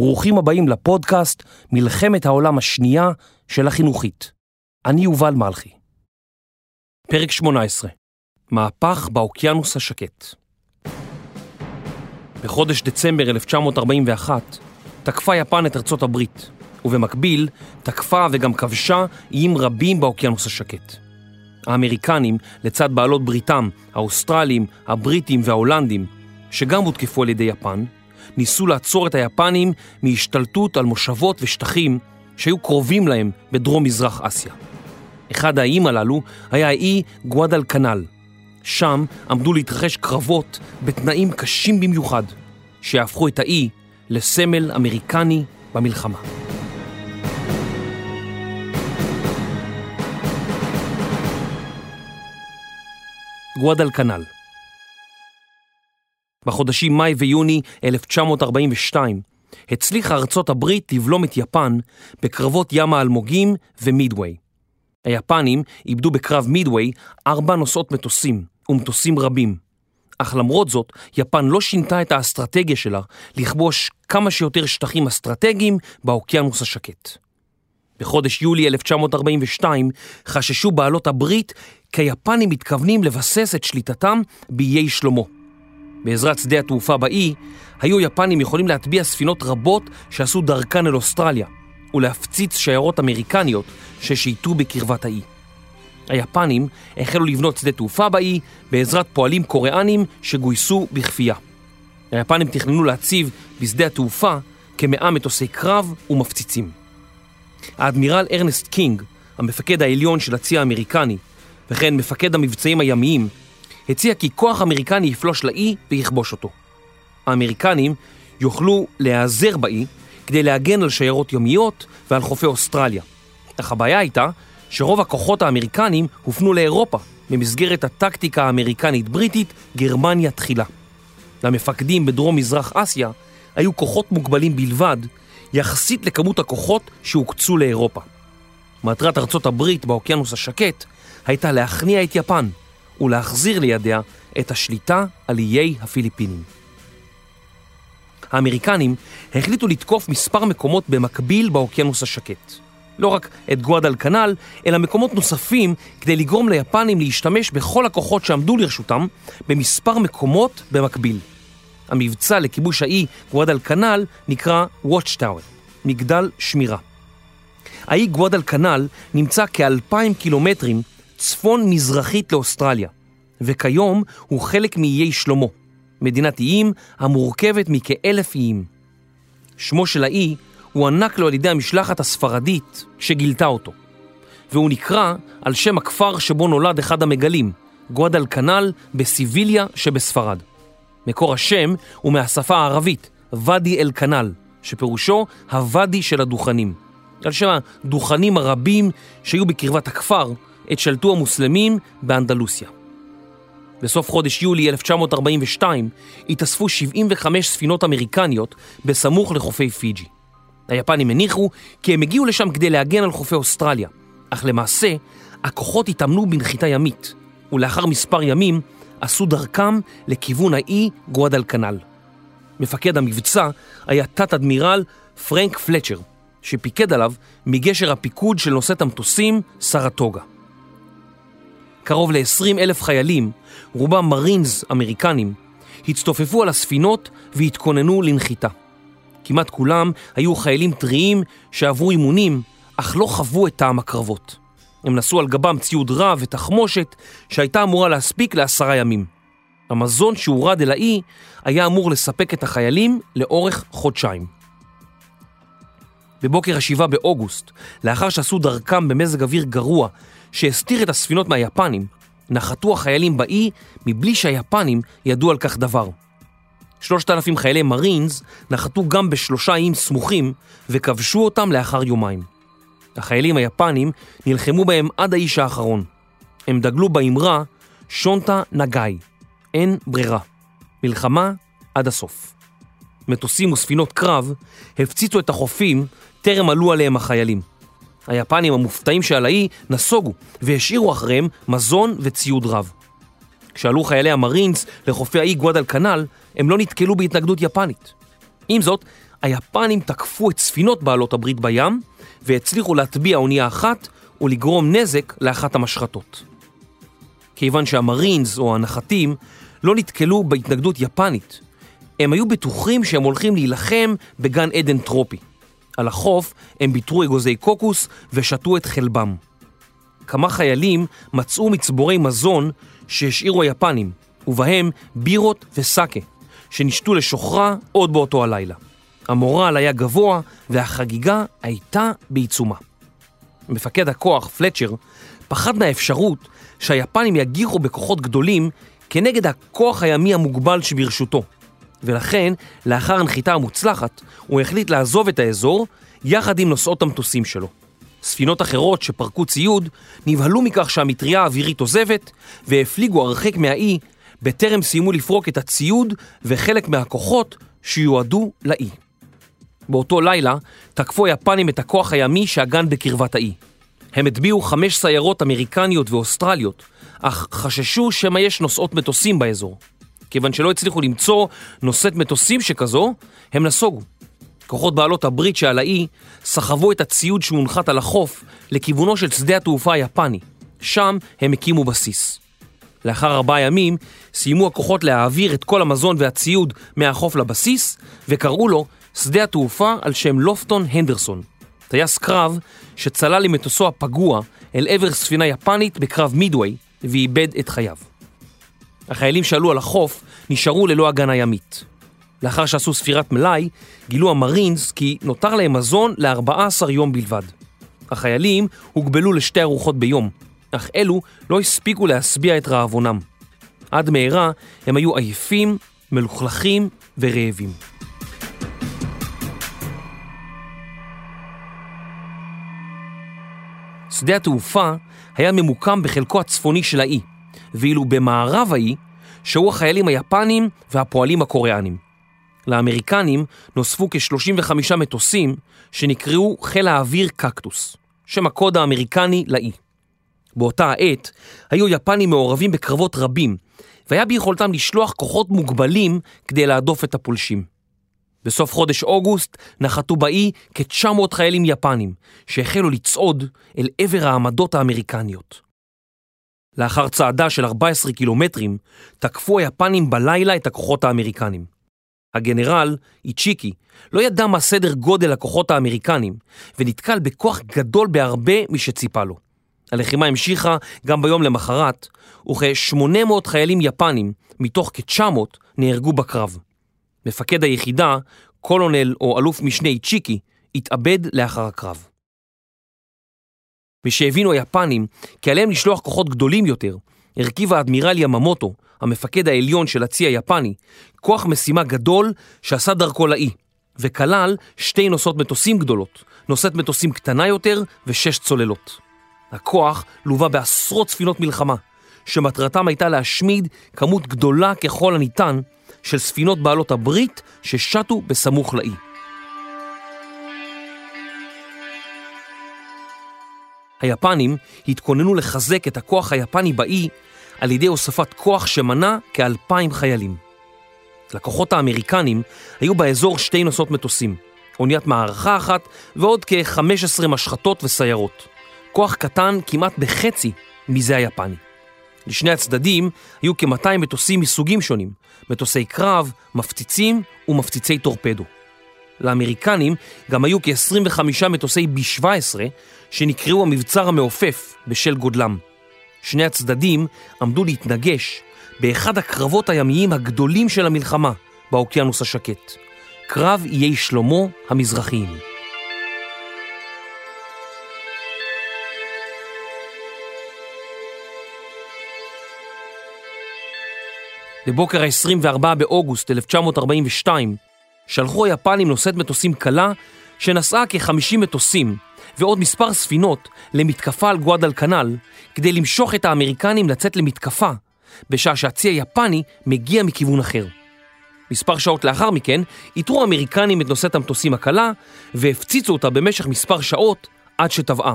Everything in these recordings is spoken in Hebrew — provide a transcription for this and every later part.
ברוכים הבאים לפודקאסט מלחמת העולם השנייה של החינוכית. אני יובל מלכי. פרק 18 מהפך באוקיינוס השקט. בחודש דצמבר 1941 תקפה יפן את ארצות הברית, ובמקביל תקפה וגם כבשה איים רבים באוקיינוס השקט. האמריקנים, לצד בעלות בריתם, האוסטרלים, הבריטים וההולנדים, שגם הותקפו על ידי יפן, ניסו לעצור את היפנים מהשתלטות על מושבות ושטחים שהיו קרובים להם בדרום מזרח אסיה. אחד האיים הללו היה האי גואדל כנל. שם עמדו להתרחש קרבות בתנאים קשים במיוחד, שהפכו את האי לסמל אמריקני במלחמה. גואדל כנל בחודשים מאי ויוני 1942 הצליחה ארצות הברית לבלום את יפן בקרבות ים האלמוגים ומידווי. היפנים איבדו בקרב מידווי ארבע נוסעות מטוסים ומטוסים רבים. אך למרות זאת, יפן לא שינתה את האסטרטגיה שלה לכבוש כמה שיותר שטחים אסטרטגיים באוקיינוס השקט. בחודש יולי 1942 חששו בעלות הברית כי היפנים מתכוונים לבסס את שליטתם באיי שלמה. בעזרת שדה התעופה באי, היו יפנים יכולים להטביע ספינות רבות שעשו דרכן אל אוסטרליה, ולהפציץ שיירות אמריקניות ששייטו בקרבת האי. היפנים החלו לבנות שדה תעופה באי בעזרת פועלים קוריאנים שגויסו בכפייה. היפנים תכננו להציב בשדה התעופה כמאה מטוסי קרב ומפציצים. האדמירל ארנסט קינג, המפקד העליון של הצי האמריקני, וכן מפקד המבצעים הימיים, הציע כי כוח אמריקני יפלוש לאי ויכבוש אותו. האמריקנים יוכלו להיעזר באי כדי להגן על שיירות ימיות ועל חופי אוסטרליה. אך הבעיה הייתה שרוב הכוחות האמריקנים הופנו לאירופה במסגרת הטקטיקה האמריקנית-בריטית גרמניה תחילה. למפקדים בדרום מזרח אסיה היו כוחות מוגבלים בלבד יחסית לכמות הכוחות שהוקצו לאירופה. מטרת ארצות הברית באוקיינוס השקט הייתה להכניע את יפן ולהחזיר לידיה את השליטה על איי הפיליפינים. האמריקנים החליטו לתקוף מספר מקומות במקביל באוקיינוס השקט. לא רק את גואדל כנל, אלא מקומות נוספים כדי לגרום ליפנים להשתמש בכל הכוחות שעמדו לרשותם במספר מקומות במקביל. המבצע לכיבוש האי גואדל כנל נקרא Watchtower, מגדל שמירה. האי גואדל כנל נמצא כאלפיים קילומטרים צפון-מזרחית לאוסטרליה, וכיום הוא חלק מאיי שלמה, מדינת איים המורכבת מכאלף איים. שמו של האי הוענק לו על ידי המשלחת הספרדית שגילתה אותו, והוא נקרא על שם הכפר שבו נולד אחד המגלים, גואדל כנל בסיביליה שבספרד. מקור השם הוא מהשפה הערבית, ואדי אל כנל, שפירושו הוואדי של הדוכנים. על שם הדוכנים הרבים שהיו בקרבת הכפר, עת שלטו המוסלמים באנדלוסיה. בסוף חודש יולי 1942 התאספו 75 ספינות אמריקניות בסמוך לחופי פיג'י. היפנים הניחו כי הם הגיעו לשם כדי להגן על חופי אוסטרליה, אך למעשה הכוחות התאמנו בנחיתה ימית, ולאחר מספר ימים עשו דרכם לכיוון האי גואדל כנל. מפקד המבצע היה תת-אדמירל פרנק פלצ'ר, שפיקד עליו מגשר הפיקוד של נושאת המטוסים סרטוגה. קרוב ל-20 אלף חיילים, רובם מרינס אמריקנים, הצטופפו על הספינות והתכוננו לנחיתה. כמעט כולם היו חיילים טריים שעברו אימונים, אך לא חוו את טעם הקרבות. הם נשאו על גבם ציוד רב ותחמושת שהייתה אמורה להספיק לעשרה ימים. המזון שהורד אל האי היה אמור לספק את החיילים לאורך חודשיים. בבוקר השבעה באוגוסט, לאחר שעשו דרכם במזג אוויר גרוע שהסתיר את הספינות מהיפנים, נחתו החיילים באי מבלי שהיפנים ידעו על כך דבר. שלושת אלפים חיילי מרינס נחתו גם בשלושה איים סמוכים וכבשו אותם לאחר יומיים. החיילים היפנים נלחמו בהם עד האיש האחרון. הם דגלו באמרה שונטה נגאי, אין ברירה. מלחמה עד הסוף. מטוסים וספינות קרב הפציצו את החופים טרם עלו עליהם החיילים. היפנים המופתעים שעל האי נסוגו והשאירו אחריהם מזון וציוד רב. כשעלו חיילי המרינס לחופי האי גואדל כנל, הם לא נתקלו בהתנגדות יפנית. עם זאת, היפנים תקפו את ספינות בעלות הברית בים והצליחו להטביע אונייה אחת ולגרום נזק לאחת המשחטות. כיוון שהמרינס או הנחתים לא נתקלו בהתנגדות יפנית, הם היו בטוחים שהם הולכים להילחם בגן עדן טרופי. על החוף הם ביטרו אגוזי קוקוס ושתו את חלבם. כמה חיילים מצאו מצבורי מזון שהשאירו היפנים, ובהם בירות וסאקה, שנשתו לשוכרה עוד באותו הלילה. המורל היה גבוה והחגיגה הייתה בעיצומה. מפקד הכוח, פלצ'ר, פחד מהאפשרות שהיפנים יגיחו בכוחות גדולים כנגד הכוח הימי המוגבל שברשותו. ולכן, לאחר הנחיתה המוצלחת, הוא החליט לעזוב את האזור יחד עם נוסעות המטוסים שלו. ספינות אחרות שפרקו ציוד נבהלו מכך שהמטריה האווירית עוזבת והפליגו הרחק מהאי בטרם סיימו לפרוק את הציוד וחלק מהכוחות שיועדו לאי. באותו לילה תקפו היפנים את הכוח הימי שאגן בקרבת האי. הם הטביעו חמש סיירות אמריקניות ואוסטרליות, אך חששו שמא יש נוסעות מטוסים באזור. כיוון שלא הצליחו למצוא נושאת מטוסים שכזו, הם נסוגו. כוחות בעלות הברית שעל האי סחבו את הציוד שהונחת על החוף לכיוונו של שדה התעופה היפני. שם הם הקימו בסיס. לאחר ארבעה ימים סיימו הכוחות להעביר את כל המזון והציוד מהחוף לבסיס וקראו לו שדה התעופה על שם לופטון הנדרסון, טייס קרב שצלל עם מטוסו הפגוע אל עבר ספינה יפנית בקרב מידווי ואיבד את חייו. החיילים שעלו על החוף נשארו ללא הגנה ימית. לאחר שעשו ספירת מלאי, גילו המרינס כי נותר להם מזון ל-14 יום בלבד. החיילים הוגבלו לשתי ארוחות ביום, אך אלו לא הספיקו להשביע את רעבונם. עד מהרה הם היו עייפים, מלוכלכים ורעבים. שדה התעופה היה ממוקם בחלקו הצפוני של האי, ואילו במערב האי שהו החיילים היפנים והפועלים הקוריאנים. לאמריקנים נוספו כ-35 מטוסים שנקראו חיל האוויר קקטוס, שם הקוד האמריקני לאי. באותה העת היו יפנים מעורבים בקרבות רבים, והיה ביכולתם לשלוח כוחות מוגבלים כדי להדוף את הפולשים. בסוף חודש אוגוסט נחתו באי כ-900 חיילים יפנים, שהחלו לצעוד אל עבר העמדות האמריקניות. לאחר צעדה של 14 קילומטרים, תקפו היפנים בלילה את הכוחות האמריקנים. הגנרל, איצ'יקי, לא ידע מה סדר גודל הכוחות האמריקנים, ונתקל בכוח גדול בהרבה משציפה לו. הלחימה המשיכה גם ביום למחרת, וכ-800 חיילים יפנים, מתוך כ-900, נהרגו בקרב. מפקד היחידה, קולונל או אלוף משנה איצ'יקי, התאבד לאחר הקרב. ושהבינו היפנים כי עליהם לשלוח כוחות גדולים יותר, הרכיב האדמירל יממוטו, המפקד העליון של הצי היפני, כוח משימה גדול שעשה דרכו לאי, וכלל שתי נוסעות מטוסים גדולות, נושאת מטוסים קטנה יותר ושש צוללות. הכוח לווה בעשרות ספינות מלחמה, שמטרתם הייתה להשמיד כמות גדולה ככל הניתן של ספינות בעלות הברית ששטו בסמוך לאי. היפנים התכוננו לחזק את הכוח היפני באי על ידי הוספת כוח שמנה כאלפיים חיילים. לכוחות האמריקנים היו באזור שתי נוסעות מטוסים, אוניית מערכה אחת ועוד כ-15 משחטות וסיירות. כוח קטן כמעט בחצי מזה היפני. לשני הצדדים היו כ-200 מטוסים מסוגים שונים, מטוסי קרב, מפציצים ומפציצי טורפדו. לאמריקנים גם היו כ-25 מטוסי B-17 שנקראו המבצר המעופף בשל גודלם. שני הצדדים עמדו להתנגש באחד הקרבות הימיים הגדולים של המלחמה באוקיינוס השקט, קרב איי שלמה המזרחיים. בבוקר ה-24 באוגוסט 1942 שלחו היפנים נושאת מטוסים קלה שנשאה כ-50 מטוסים ועוד מספר ספינות למתקפה על גואדל כנל כדי למשוך את האמריקנים לצאת למתקפה בשעה שהצי היפני מגיע מכיוון אחר. מספר שעות לאחר מכן איתרו האמריקנים את נושאת המטוסים הקלה והפציצו אותה במשך מספר שעות עד שטבעה.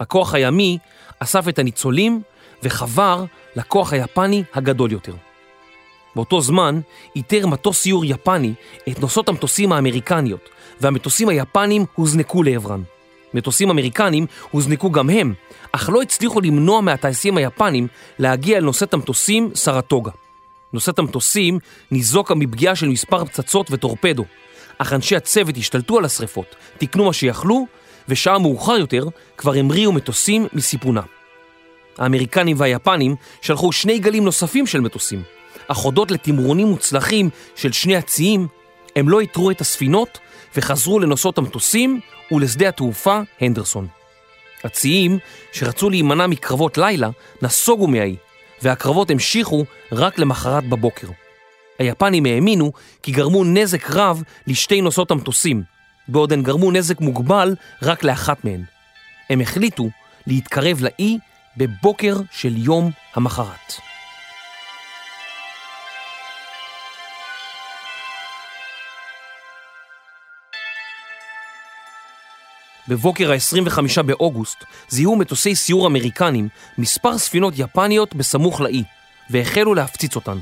הכוח הימי אסף את הניצולים וחבר לכוח היפני הגדול יותר. באותו זמן איתר מטוס סיור יפני את נוסעות המטוסים האמריקניות והמטוסים היפנים הוזנקו לעברן. מטוסים אמריקנים הוזנקו גם הם, אך לא הצליחו למנוע מהטייסים היפנים להגיע אל נושאת המטוסים סרטוגה. נושאת המטוסים ניזוקה מפגיעה של מספר פצצות וטורפדו, אך אנשי הצוות השתלטו על השרפות, תיקנו מה שיכלו, ושעה מאוחר יותר כבר המריאו מטוסים מסיפונה. האמריקנים והיפנים שלחו שני גלים נוספים של מטוסים, אך הודות לתמרונים מוצלחים של שני הציים, הם לא איתרו את הספינות וחזרו לנוסעות המטוסים ולשדה התעופה הנדרסון. הציים, שרצו להימנע מקרבות לילה, נסוגו מהאי, והקרבות המשיכו רק למחרת בבוקר. היפנים האמינו כי גרמו נזק רב לשתי נוסעות המטוסים, בעוד הן גרמו נזק מוגבל רק לאחת מהן. הם החליטו להתקרב לאי בבוקר של יום המחרת. בבוקר ה-25 באוגוסט זיהו מטוסי סיור אמריקנים מספר ספינות יפניות בסמוך לאי, והחלו להפציץ אותן.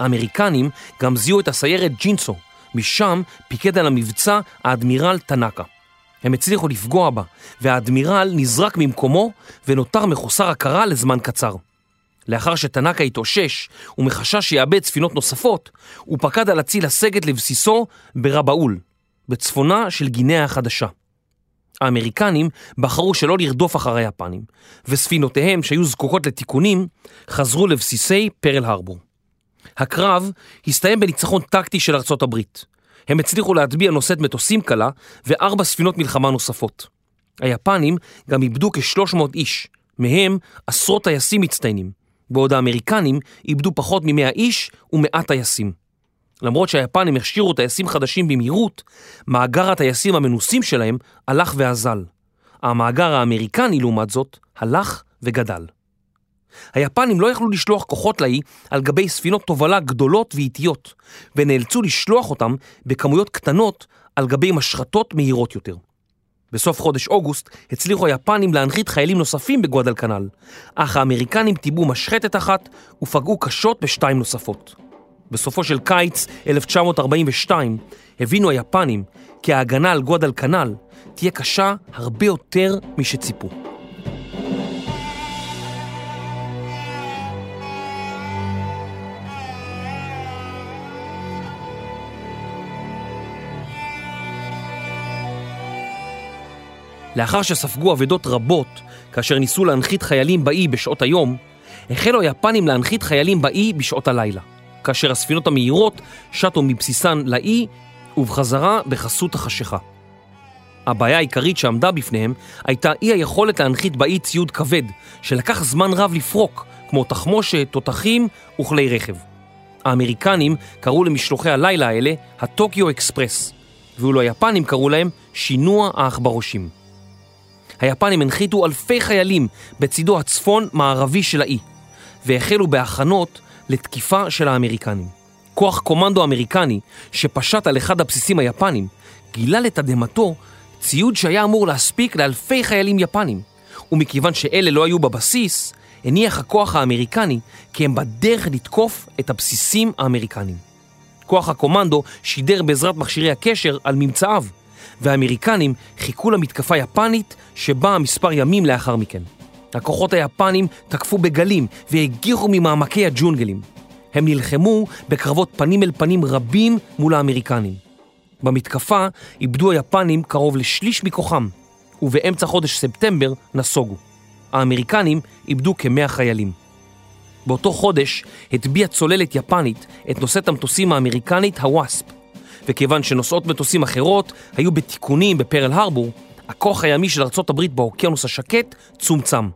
האמריקנים גם זיהו את הסיירת ג'ינסו, משם פיקד על המבצע האדמירל טנאקה. הם הצליחו לפגוע בה, והאדמירל נזרק ממקומו ונותר מחוסר הכרה לזמן קצר. לאחר שטנאקה התאושש ומחשש שיאבד ספינות נוספות, הוא פקד על הצי לסגת לבסיסו ברבאול, בצפונה של גינאה החדשה. האמריקנים בחרו שלא לרדוף אחרי היפנים, וספינותיהם שהיו זקוקות לתיקונים, חזרו לבסיסי פרל הרבור. הקרב הסתיים בניצחון טקטי של ארצות הברית. הם הצליחו להטביע נושאת מטוסים קלה וארבע ספינות מלחמה נוספות. היפנים גם איבדו כ-300 איש, מהם עשרות טייסים מצטיינים, בעוד האמריקנים איבדו פחות מ-100 איש ומעט טייסים. למרות שהיפנים הכשירו טייסים חדשים במהירות, מאגר הטייסים המנוסים שלהם הלך ואזל. המאגר האמריקני, לעומת זאת, הלך וגדל. היפנים לא יכלו לשלוח כוחות לאי על גבי ספינות תובלה גדולות ואיטיות, ונאלצו לשלוח אותם בכמויות קטנות על גבי משחטות מהירות יותר. בסוף חודש אוגוסט הצליחו היפנים להנחית חיילים נוספים בגואדל כנל, אך האמריקנים טיבו משחטת אחת ופגעו קשות בשתיים נוספות. בסופו של קיץ 1942 הבינו היפנים כי ההגנה על גואדל כנל תהיה קשה הרבה יותר משציפו. לאחר שספגו אבדות רבות כאשר ניסו להנחית חיילים באי בשעות היום, החלו היפנים להנחית חיילים באי בשעות הלילה, כאשר הספינות המהירות שטו מבסיסן לאי ובחזרה בחסות החשיכה. הבעיה העיקרית שעמדה בפניהם הייתה אי היכולת להנחית באי ציוד כבד, שלקח זמן רב לפרוק, כמו תחמושת, תותחים וכלי רכב. האמריקנים קראו למשלוחי הלילה האלה הטוקיו אקספרס, ואילו היפנים קראו להם שינוע העכברושים. היפנים הנחיתו אלפי חיילים בצידו הצפון-מערבי של האי, והחלו בהכנות לתקיפה של האמריקנים. כוח קומנדו אמריקני שפשט על אחד הבסיסים היפנים, גילה לתדהמתו ציוד שהיה אמור להספיק לאלפי חיילים יפנים, ומכיוון שאלה לא היו בבסיס, הניח הכוח האמריקני כי הם בדרך לתקוף את הבסיסים האמריקנים. כוח הקומנדו שידר בעזרת מכשירי הקשר על ממצאיו, והאמריקנים חיכו למתקפה יפנית שבאה מספר ימים לאחר מכן. הכוחות היפנים תקפו בגלים והגיחו ממעמקי הג'ונגלים. הם נלחמו בקרבות פנים אל פנים רבים מול האמריקנים. במתקפה איבדו היפנים קרוב לשליש מכוחם, ובאמצע חודש ספטמבר נסוגו. האמריקנים איבדו כמאה חיילים. באותו חודש הטביעה צוללת יפנית את נושאת המטוסים האמריקנית הוואספ, וכיוון שנוסעות מטוסים אחרות היו בתיקונים בפרל הרבור, הכוח הימי של ארצות הברית באוקיינוס השקט צומצם.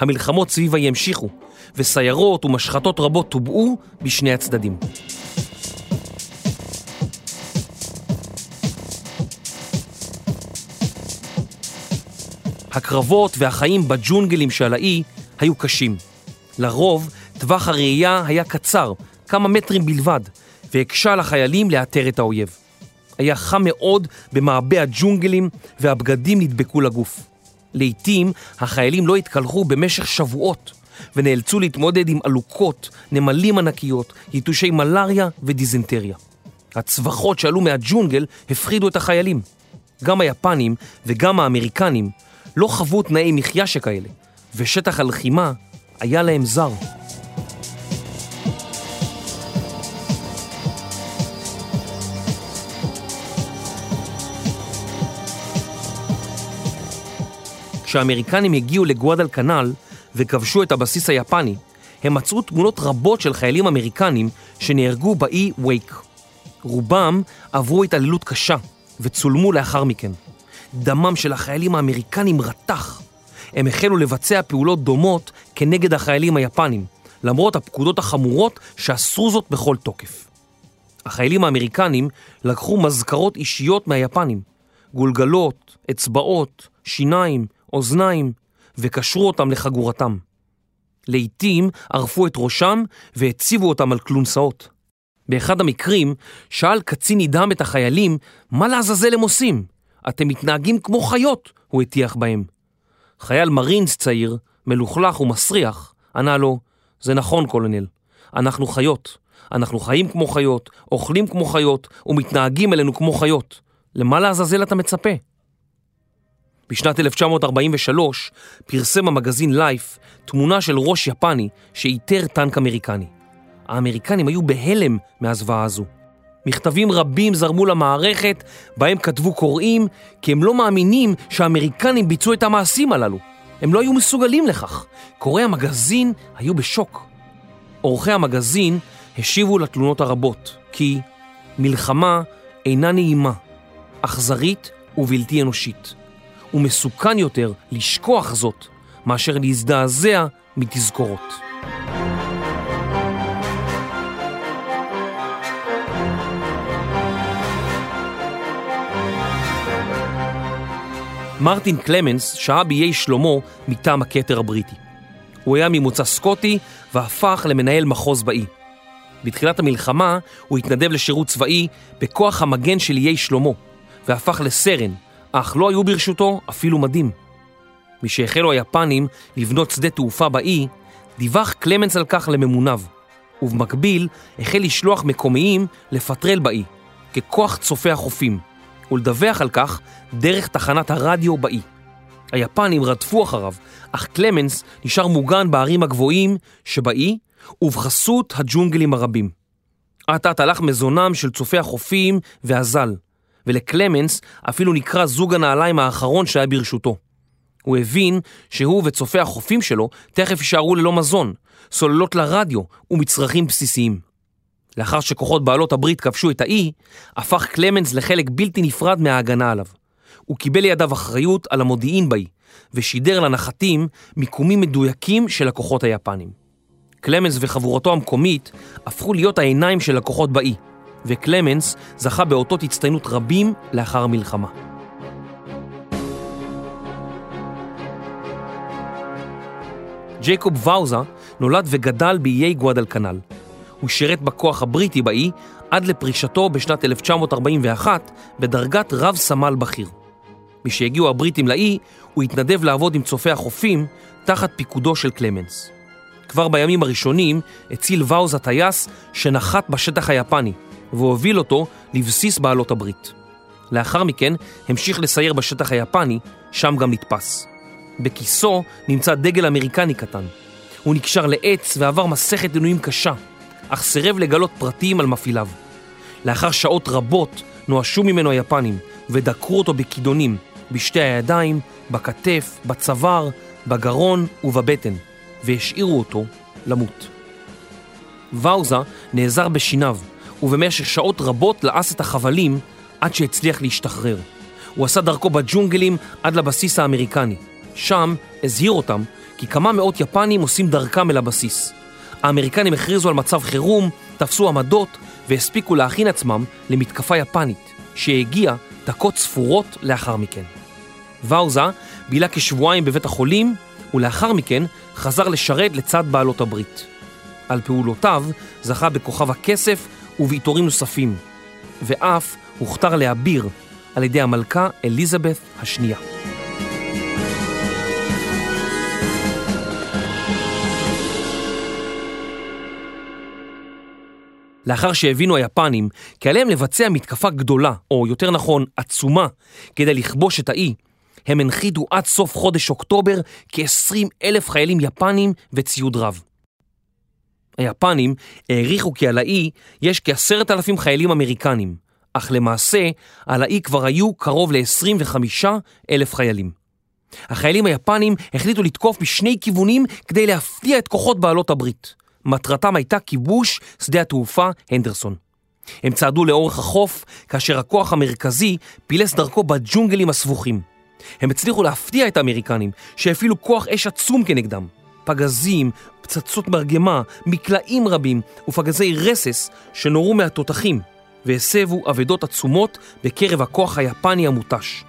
המלחמות סביב האי המשיכו, וסיירות ומשחטות רבות טובעו בשני הצדדים. הקרבות והחיים בג'ונגלים שעל האי היו קשים. לרוב, טווח הראייה היה קצר, כמה מטרים בלבד, והקשה לחיילים לאתר את האויב. היה חם מאוד במעבה הג'ונגלים והבגדים נדבקו לגוף. לעתים החיילים לא התקלחו במשך שבועות ונאלצו להתמודד עם עלוקות, נמלים ענקיות, יתושי מלריה ודיזנטריה. הצווחות שעלו מהג'ונגל הפחידו את החיילים. גם היפנים וגם האמריקנים לא חוו תנאי מחיה שכאלה, ושטח הלחימה היה להם זר. כשהאמריקנים הגיעו לגואדל כנל וכבשו את הבסיס היפני, הם מצאו תמונות רבות של חיילים אמריקנים שנהרגו באי וייק. רובם עברו התעללות קשה וצולמו לאחר מכן. דמם של החיילים האמריקנים רתח. הם החלו לבצע פעולות דומות כנגד החיילים היפנים, למרות הפקודות החמורות שאסרו זאת בכל תוקף. החיילים האמריקנים לקחו מזכרות אישיות מהיפנים, גולגלות, אצבעות, שיניים, אוזניים, וקשרו אותם לחגורתם. לעתים ערפו את ראשם והציבו אותם על כלונסאות. באחד המקרים שאל קצין נדהם את החיילים מה לעזאזל הם עושים? אתם מתנהגים כמו חיות, הוא הטיח בהם. חייל מרינס צעיר, מלוכלך ומסריח, ענה לו, זה נכון קולונל, אנחנו חיות. אנחנו חיים כמו חיות, אוכלים כמו חיות ומתנהגים אלינו כמו חיות. למה לעזאזל אתה מצפה? בשנת 1943 פרסם המגזין לייף תמונה של ראש יפני שאיתר טנק אמריקני. האמריקנים היו בהלם מהזוועה הזו. מכתבים רבים זרמו למערכת, בהם כתבו קוראים כי הם לא מאמינים שהאמריקנים ביצעו את המעשים הללו. הם לא היו מסוגלים לכך. קוראי המגזין היו בשוק. עורכי המגזין השיבו לתלונות הרבות, כי מלחמה אינה נעימה, אכזרית ובלתי אנושית. ומסוכן יותר לשכוח זאת מאשר להזדעזע מתזכורות. מרטין קלמנס שהה באיי שלמה מטעם הכתר הבריטי. הוא היה ממוצא סקוטי והפך למנהל מחוז באי. בתחילת המלחמה הוא התנדב לשירות צבאי בכוח המגן של איי שלמה, והפך לסרן, אך לא היו ברשותו אפילו מדים. משהחלו היפנים לבנות שדה תעופה באי, דיווח קלמנס על כך לממוניו, ובמקביל החל לשלוח מקומיים לפטרל באי, ככוח צופי החופים, ולדווח על כך דרך תחנת הרדיו באי. היפנים רדפו אחריו, אך קלמנס נשאר מוגן בערים הגבוהים שבאי ובחסות הג'ונגלים הרבים. אט אט הלך מזונם של צופי החופים והזל, ולקלמנס אפילו נקרא זוג הנעליים האחרון שהיה ברשותו. הוא הבין שהוא וצופי החופים שלו תכף יישארו ללא מזון, סוללות לרדיו ומצרכים בסיסיים. לאחר שכוחות בעלות הברית כבשו את האי, הפך קלמנס לחלק בלתי נפרד מההגנה עליו. הוא קיבל לידיו אחריות על המודיעין באי, ושידר לנחתים מיקומים מדויקים של הכוחות היפנים. קלמנס וחבורתו המקומית הפכו להיות העיניים של הכוחות באי, וקלמנס זכה באותות הצטיינות רבים לאחר המלחמה. ג'ייקוב ואוזה נולד וגדל באיי גואדלקנל. הוא שירת בכוח הבריטי באי עד לפרישתו בשנת 1941 בדרגת רב סמל בכיר. משהגיעו הבריטים לאי, הוא התנדב לעבוד עם צופי החופים תחת פיקודו של קלמנס. כבר בימים הראשונים הציל ואוז הטייס שנחת בשטח היפני, והוביל אותו לבסיס בעלות הברית. לאחר מכן המשיך לסייר בשטח היפני, שם גם נתפס. בכיסו נמצא דגל אמריקני קטן. הוא נקשר לעץ ועבר מסכת עינויים קשה, אך סירב לגלות פרטים על מפעיליו. לאחר שעות רבות נואשו ממנו היפנים ודקרו אותו בכידונים, בשתי הידיים, בכתף, בצוואר, בגרון ובבטן, והשאירו אותו למות. ואוזה נעזר בשיניו, ובמשך שעות רבות לעס את החבלים עד שהצליח להשתחרר. הוא עשה דרכו בג'ונגלים עד לבסיס האמריקני. שם הזהיר אותם כי כמה מאות יפנים עושים דרכם אל הבסיס. האמריקנים הכריזו על מצב חירום, תפסו עמדות והספיקו להכין עצמם למתקפה יפנית, שהגיעה דקות ספורות לאחר מכן. ואוזה בילה כשבועיים בבית החולים, ולאחר מכן חזר לשרת לצד בעלות הברית. על פעולותיו זכה בכוכב הכסף ובעיטורים נוספים, ואף הוכתר לאביר על ידי המלכה אליזבת השנייה. לאחר שהבינו היפנים כי עליהם לבצע מתקפה גדולה, או יותר נכון עצומה, כדי לכבוש את האי, הם הנחיתו עד סוף חודש אוקטובר כ-20 אלף חיילים יפנים וציוד רב. היפנים העריכו כי על האי יש כעשרת אלפים חיילים אמריקנים, אך למעשה על האי כבר היו קרוב ל-25 אלף חיילים. החיילים היפנים החליטו לתקוף משני כיוונים כדי להפתיע את כוחות בעלות הברית. מטרתם הייתה כיבוש שדה התעופה הנדרסון. הם צעדו לאורך החוף, כאשר הכוח המרכזי פילס דרכו בג'ונגלים הסבוכים. הם הצליחו להפתיע את האמריקנים, שהפעילו כוח אש עצום כנגדם. פגזים, פצצות מרגמה, מקלעים רבים ופגזי רסס שנורו מהתותחים, והסבו אבדות עצומות בקרב הכוח היפני המותש.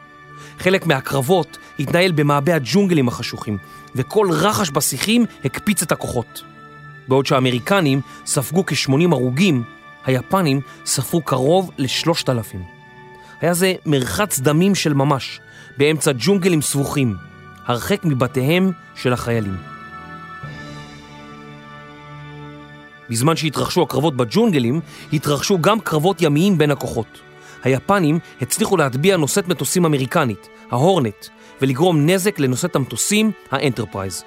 חלק מהקרבות התנהל במעבה הג'ונגלים החשוכים, וכל רחש בשיחים הקפיץ את הכוחות. בעוד שהאמריקנים ספגו כ-80 הרוגים, היפנים ספרו קרוב לשלושת אלפים. היה זה מרחץ דמים של ממש, באמצע ג'ונגלים סבוכים, הרחק מבתיהם של החיילים. בזמן שהתרחשו הקרבות בג'ונגלים, התרחשו גם קרבות ימיים בין הכוחות. היפנים הצליחו להטביע נושאת מטוסים אמריקנית, ההורנט, ולגרום נזק לנושאת המטוסים, האנטרפרייז.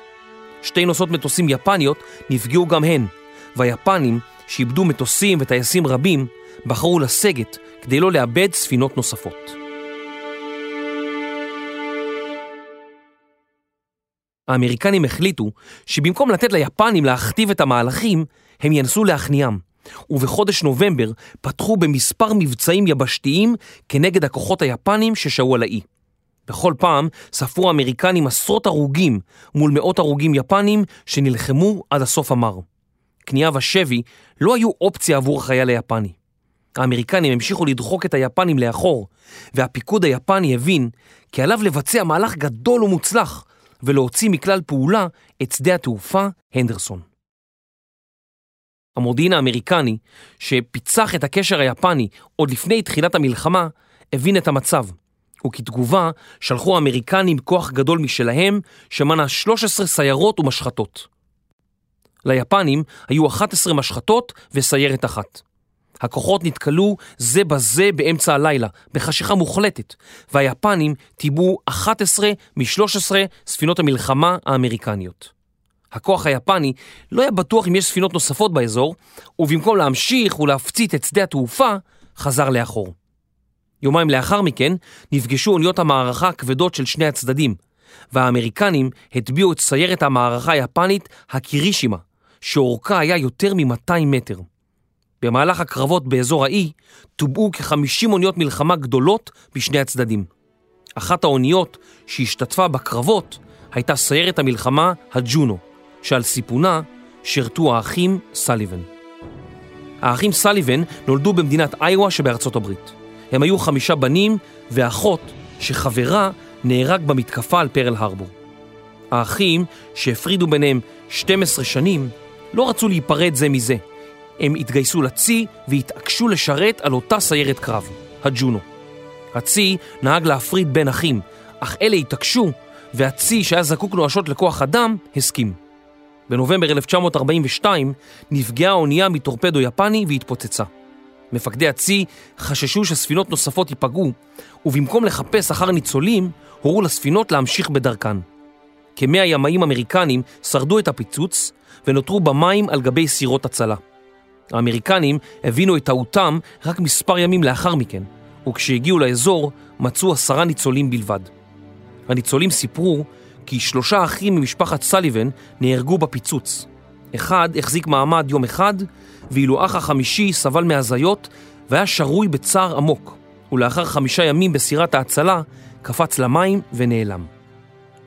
שתי נושאות מטוסים יפניות נפגעו גם הן, והיפנים, שאיבדו מטוסים וטייסים רבים, בחרו לסגת כדי לא לאבד ספינות נוספות. האמריקנים החליטו שבמקום לתת ליפנים להכתיב את המהלכים, הם ינסו להכניעם, ובחודש נובמבר פתחו במספר מבצעים יבשתיים כנגד הכוחות היפנים ששהו על האי. בכל פעם ספרו האמריקנים עשרות הרוגים מול מאות הרוגים יפנים שנלחמו עד הסוף המר. כניעה ושבי לא היו אופציה עבור החייל היפני. האמריקנים המשיכו לדחוק את היפנים לאחור, והפיקוד היפני הבין כי עליו לבצע מהלך גדול ומוצלח ולהוציא מכלל פעולה את שדה התעופה הנדרסון. המודיעין האמריקני, שפיצח את הקשר היפני עוד לפני תחילת המלחמה, הבין את המצב, וכתגובה שלחו האמריקנים כוח גדול משלהם, שמנה 13 סיירות ומשחטות. ליפנים היו 11 משחטות וסיירת אחת. הכוחות נתקלו זה בזה באמצע הלילה, בחשיכה מוחלטת, והיפנים טיבעו 11 מ-13 ספינות המלחמה האמריקניות. הכוח היפני לא היה בטוח אם יש ספינות נוספות באזור, ובמקום להמשיך ולהפציץ את שדה התעופה, חזר לאחור. יומיים לאחר מכן נפגשו אוניות המערכה הכבדות של שני הצדדים, והאמריקנים הטביעו את סיירת המערכה היפנית הקירישימה, שאורכה היה יותר מ-200 מטר. במהלך הקרבות באזור האי טובעו כ-50 אוניות מלחמה גדולות בשני הצדדים. אחת האוניות שהשתתפה בקרבות הייתה סיירת המלחמה הג'ונו, שעל סיפונה שירתו האחים סליבן. האחים סליבן נולדו במדינת איווה שבארצות הברית. הם היו חמישה בנים ואחות שחברה נהרג במתקפה על פרל הרבור. האחים, שהפרידו ביניהם 12 שנים, לא רצו להיפרד זה מזה. הם התגייסו לצי והתעקשו לשרת על אותה סיירת קרב, הג'ונו. הצי נהג להפריד בין אחים, אך אלה התעקשו, והצי שהיה זקוק נואשות לכוח אדם, הסכים. בנובמבר 1942 נפגעה האונייה מטורפדו יפני והתפוצצה. מפקדי הצי חששו שספינות נוספות ייפגעו, ובמקום לחפש אחר ניצולים, הורו לספינות להמשיך בדרכן. כמאה ימאים אמריקנים שרדו את הפיצוץ ונותרו במים על גבי סירות הצלה. האמריקנים הבינו את טעותם רק מספר ימים לאחר מכן, וכשהגיעו לאזור מצאו עשרה ניצולים בלבד. הניצולים סיפרו כי שלושה אחים ממשפחת סליבן נהרגו בפיצוץ. אחד החזיק מעמד יום אחד, ואילו אח החמישי סבל מהזיות והיה שרוי בצער עמוק, ולאחר חמישה ימים בסירת ההצלה קפץ למים ונעלם.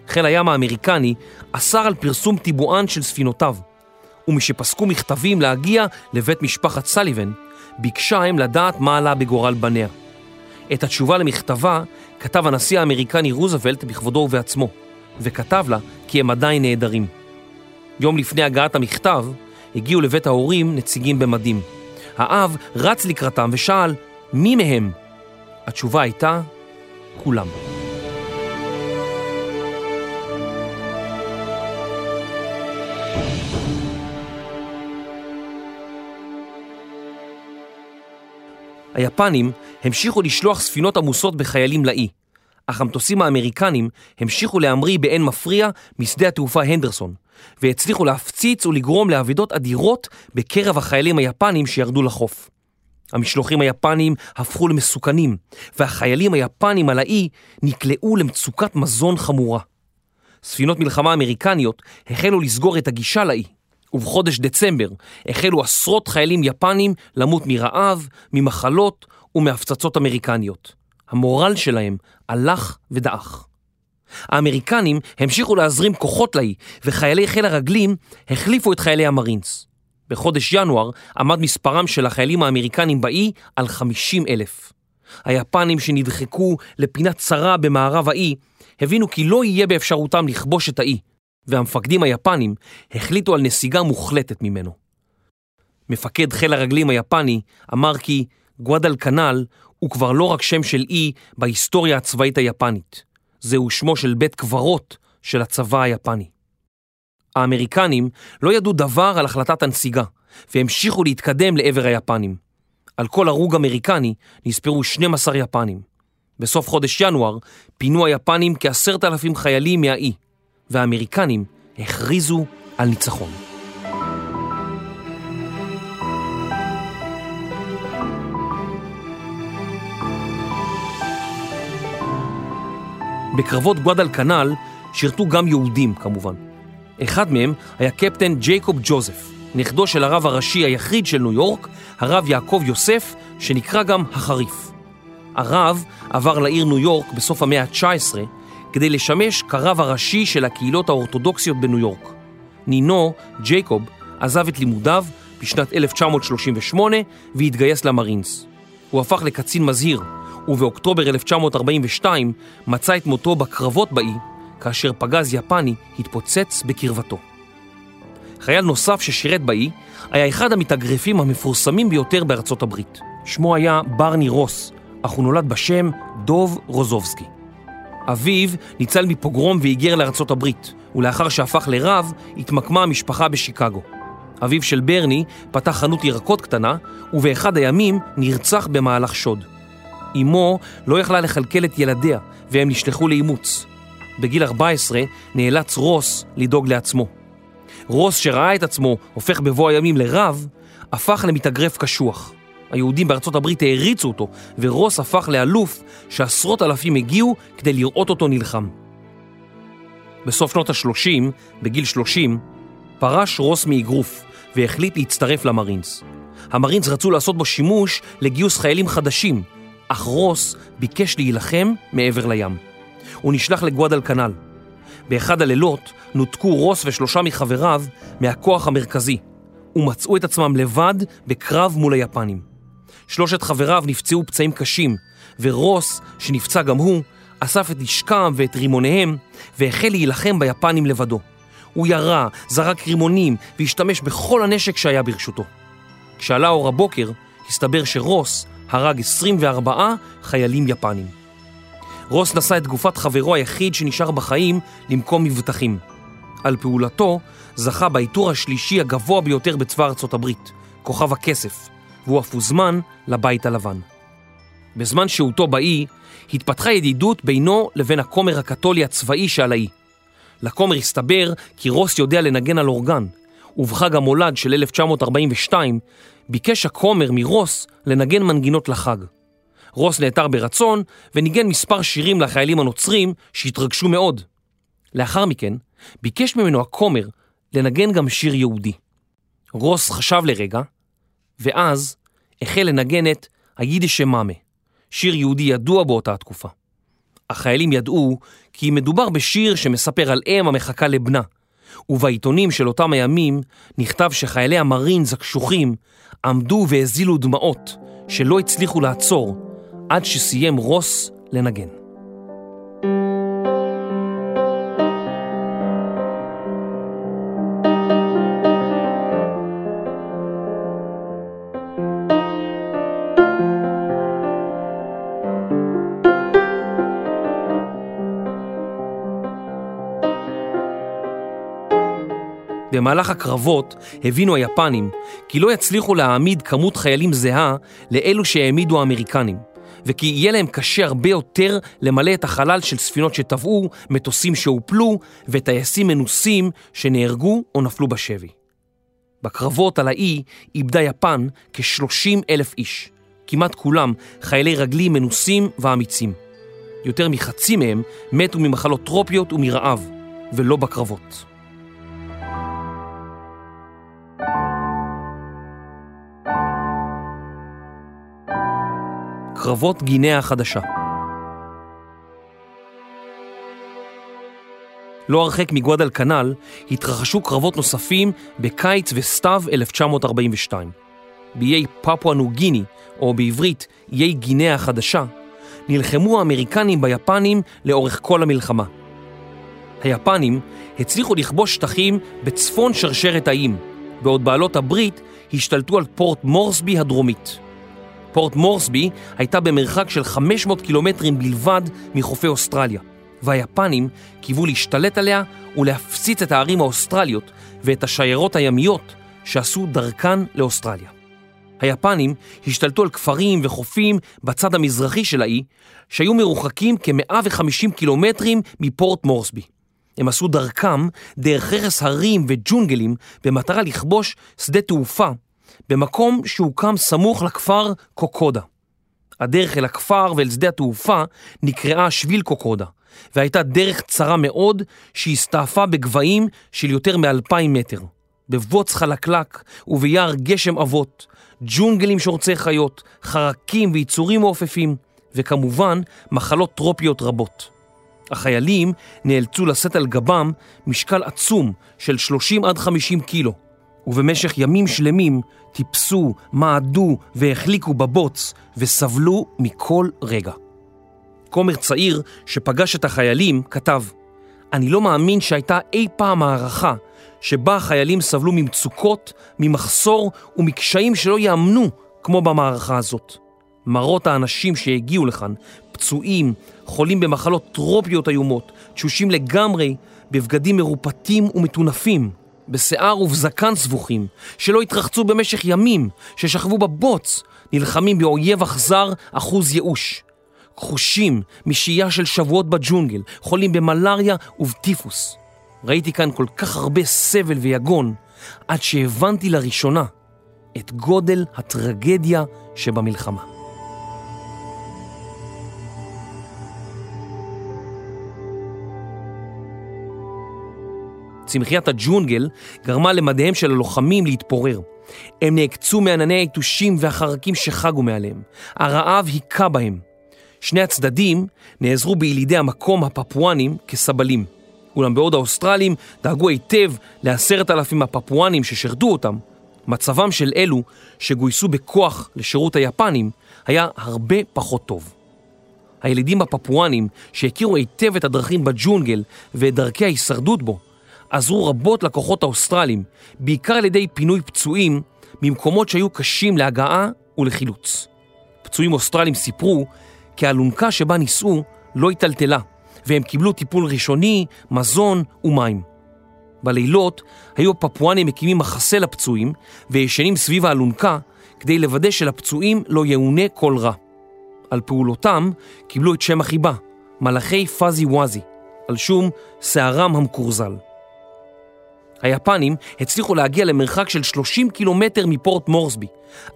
חיל הים האמריקני אסר על פרסום טיבוען של ספינותיו, ומשפסקו מכתבים להגיע לבית משפחת סליבן, ביקשה הם לדעת מה עלה בגורל בניה. את התשובה למכתבה כתב הנשיא האמריקני רוזוולט בכבודו ובעצמו, וכתב לה כי הם עדיין נעדרים. יום לפני הגעת המכתב, הגיעו לבית ההורים נציגים במדים. האב רץ לקראתם ושאל, מי מהם? התשובה הייתה, כולם. היפנים המשיכו לשלוח ספינות עמוסות בחיילים לאי, אך המטוסים האמריקנים המשיכו להמריא באין מפריע משדה התעופה הנדרסון, והצליחו להפציץ ולגרום לאבידות אדירות בקרב החיילים היפנים שירדו לחוף. המשלוחים היפניים הפכו למסוכנים, והחיילים היפנים על האי נקלעו למצוקת מזון חמורה. ספינות מלחמה אמריקניות החלו לסגור את הגישה לאי, ובחודש דצמבר החלו עשרות חיילים יפנים למות מרעב, ממחלות ומהפצצות אמריקניות. המורל שלהם הלך ודעך. האמריקנים המשיכו להזרים כוחות לאי, וחיילי חיל הרגלים החליפו את חיילי המרינס. בחודש ינואר עמד מספרם של החיילים האמריקנים באי על 50 אלף. היפנים שנדחקו לפינת צרה במערב האי הבינו כי לא יהיה באפשרותם לכבוש את האי, והמפקדים היפנים החליטו על נסיגה מוחלטת ממנו. מפקד חיל הרגלים היפני אמר כי גואדל כנל הוא כבר לא רק שם של אי בהיסטוריה הצבאית היפנית, זהו שמו של בית קברות של הצבא היפני. האמריקנים לא ידעו דבר על החלטת הנסיגה, והמשיכו להתקדם לעבר היפנים. על כל הרוג אמריקני נספרו 12 יפנים. בסוף חודש ינואר פינו היפנים כעשרת אלפים חיילים מהאי, והאמריקנים הכריזו על ניצחון. בקרבות גואדל כנל שירתו גם יהודים כמובן. אחד מהם היה קפטן ג'ייקוב ג'וזף, נכדו של הרב הראשי היחיד של ניו יורק, הרב יעקב יוסף, שנקרא גם החריף. הרב עבר לעיר ניו יורק בסוף המאה ה-19 כדי לשמש כרב הראשי של הקהילות האורתודוקסיות בניו יורק. נינו, ג'ייקוב, עזב את לימודיו בשנת 1938 והתגייס למרינס. הוא הפך לקצין מזהיר, ובאוקטובר 1942 מצא את מותו בקרבות באי, כאשר פגז יפני התפוצץ בקרבתו. חייל נוסף ששירת באי היה אחד המתאגרפים המפורסמים ביותר בארצות הברית. שמו היה ברני רוס, אך הוא נולד בשם דוב רוזובסקי. אביו ניצל מפוגרום והיגר לארצות הברית, ולאחר שהפך לרב, התמקמה המשפחה בשיקגו. אביו של ברני פתח חנות ירקות קטנה, ובאחד הימים נרצח במהלך שוד. אמו לא יכלה לכלכל את ילדיה, והם נשלחו לאימוץ. בגיל 14 נאלץ רוס לדאוג לעצמו. רוס שראה את עצמו הופך בבוא הימים לרב, הפך למתאגרף קשוח. היהודים בארצות הברית העריצו אותו, ורוס הפך לאלוף שעשרות אלפים הגיעו כדי לראות אותו נלחם. בסוף שנות ה-30, בגיל 30, פרש רוס מאגרוף והחליט להצטרף למרינס. המרינס רצו לעשות בו שימוש לגיוס חיילים חדשים, אך רוס ביקש להילחם מעבר לים. הוא נשלח לגואדל כנל. באחד הלילות נותקו רוס ושלושה מחבריו מהכוח המרכזי, ומצאו את עצמם לבד בקרב מול היפנים. שלושת חבריו נפצעו פצעים קשים, ורוס, שנפצע גם הוא, אסף את נשקם ואת רימוניהם, והחל להילחם ביפנים לבדו. הוא ירה, זרק רימונים, והשתמש בכל הנשק שהיה ברשותו. כשעלה אור הבוקר, הסתבר שרוס הרג 24 חיילים יפנים. רוס נשא את גופת חברו היחיד שנשאר בחיים למקום מבטחים. על פעולתו זכה בעיטור השלישי הגבוה ביותר בצבא ארצות הברית, כוכב הכסף, והוא אף הוזמן לבית הלבן. בזמן שהותו באי, התפתחה ידידות בינו לבין הכומר הקתולי הצבאי שעל האי. לכומר הסתבר כי רוס יודע לנגן על אורגן, ובחג המולד של 1942 ביקש הכומר מרוס לנגן מנגינות לחג. רוס נעתר ברצון וניגן מספר שירים לחיילים הנוצרים שהתרגשו מאוד. לאחר מכן ביקש ממנו הכומר לנגן גם שיר יהודי. רוס חשב לרגע, ואז החל לנגן את היידישה מאמה, שיר יהודי ידוע באותה התקופה. החיילים ידעו כי מדובר בשיר שמספר על אם המחכה לבנה, ובעיתונים של אותם הימים נכתב שחיילי המרינס הקשוחים עמדו והזילו דמעות שלא הצליחו לעצור עד שסיים רוס לנגן. במהלך הקרבות הבינו היפנים כי לא יצליחו להעמיד כמות חיילים זהה לאלו שהעמידו האמריקנים, וכי יהיה להם קשה הרבה יותר למלא את החלל של ספינות שטבעו, מטוסים שהופלו וטייסים מנוסים שנהרגו או נפלו בשבי. בקרבות על האי איבדה יפן כ-30 אלף איש, כמעט כולם חיילי רגלים מנוסים ואמיצים. יותר מחצי מהם מתו ממחלות טרופיות ומרעב, ולא בקרבות. קרבות גינאה החדשה. לא הרחק מגואדל כנל התרחשו קרבות נוספים בקיץ וסתיו 1942. באיי פפואה ניו גיני, או בעברית איי גינאה החדשה, נלחמו האמריקנים ביפנים לאורך כל המלחמה. היפנים הצליחו לכבוש שטחים בצפון שרשרת האיים, בעוד בעלות הברית השתלטו על פורט מורסבי הדרומית. פורט מורסבי הייתה במרחק של 500 קילומטרים בלבד מחופי אוסטרליה, והיפנים קיוו להשתלט עליה ולהפציץ את הערים האוסטרליות ואת השיירות הימיות שעשו דרכן לאוסטרליה. היפנים השתלטו על כפרים וחופים בצד המזרחי של האי, שהיו מרוחקים כ-150 קילומטרים מפורט מורסבי. הם עשו דרכם דרך חרס הרים וג'ונגלים במטרה לכבוש שדה תעופה במקום שהוקם סמוך לכפר קוקודה. הדרך אל הכפר ואל שדה התעופה נקראה שביל קוקודה, והייתה דרך צרה מאוד שהסתעפה בגבהים של יותר מאלפיים מטר, בבוץ חלקלק וביער גשם אבות, ג'ונגלים שורצי חיות, חרקים ויצורים מעופפים, וכמובן מחלות טרופיות רבות. החיילים נאלצו לשאת על גבם משקל עצום של 30 עד 50 קילו, ובמשך ימים שלמים טיפסו, מעדו והחליקו בבוץ וסבלו מכל רגע. כומר צעיר שפגש את החיילים כתב אני לא מאמין שהייתה אי פעם מערכה שבה החיילים סבלו ממצוקות, ממחסור ומקשיים שלא יאמנו כמו במערכה הזאת. מראות האנשים שהגיעו לכאן, פצועים, חולים במחלות טרופיות איומות, תשושים לגמרי, בבגדים מרופטים ומטונפים, בשיער ובזקן סבוכים, שלא התרחצו במשך ימים, ששכבו בבוץ, נלחמים באויב אכזר אחוז ייאוש. כחושים משהייה של שבועות בג'ונגל, חולים במלאריה ובטיפוס. ראיתי כאן כל כך הרבה סבל ויגון, עד שהבנתי לראשונה את גודל הטרגדיה שבמלחמה. צמחיית הג'ונגל גרמה למדיהם של הלוחמים להתפורר. הם נעקצו מענני היתושים והחרקים שחגו מעליהם. הרעב היכה בהם. שני הצדדים נעזרו בילידי המקום הפפואנים כסבלים. אולם בעוד האוסטרלים דאגו היטב לעשרת אלפים הפפואנים ששרדו אותם, מצבם של אלו שגויסו בכוח לשירות היפנים היה הרבה פחות טוב. הילידים הפפואנים שהכירו היטב את הדרכים בג'ונגל ואת דרכי ההישרדות בו, עזרו רבות לכוחות האוסטרלים, בעיקר על ידי פינוי פצועים ממקומות שהיו קשים להגעה ולחילוץ. פצועים אוסטרלים סיפרו כי האלונקה שבה ניסו לא היטלטלה, והם קיבלו טיפול ראשוני, מזון ומים. בלילות היו הפפואנים מקימים מחסה לפצועים וישנים סביב האלונקה כדי לוודא שלפצועים לא יאונה כל רע. על פעולותם קיבלו את שם החיבה, מלאכי פאזי וואזי, על שום שערם המקורזל. היפנים הצליחו להגיע למרחק של 30 קילומטר מפורט מורסבי,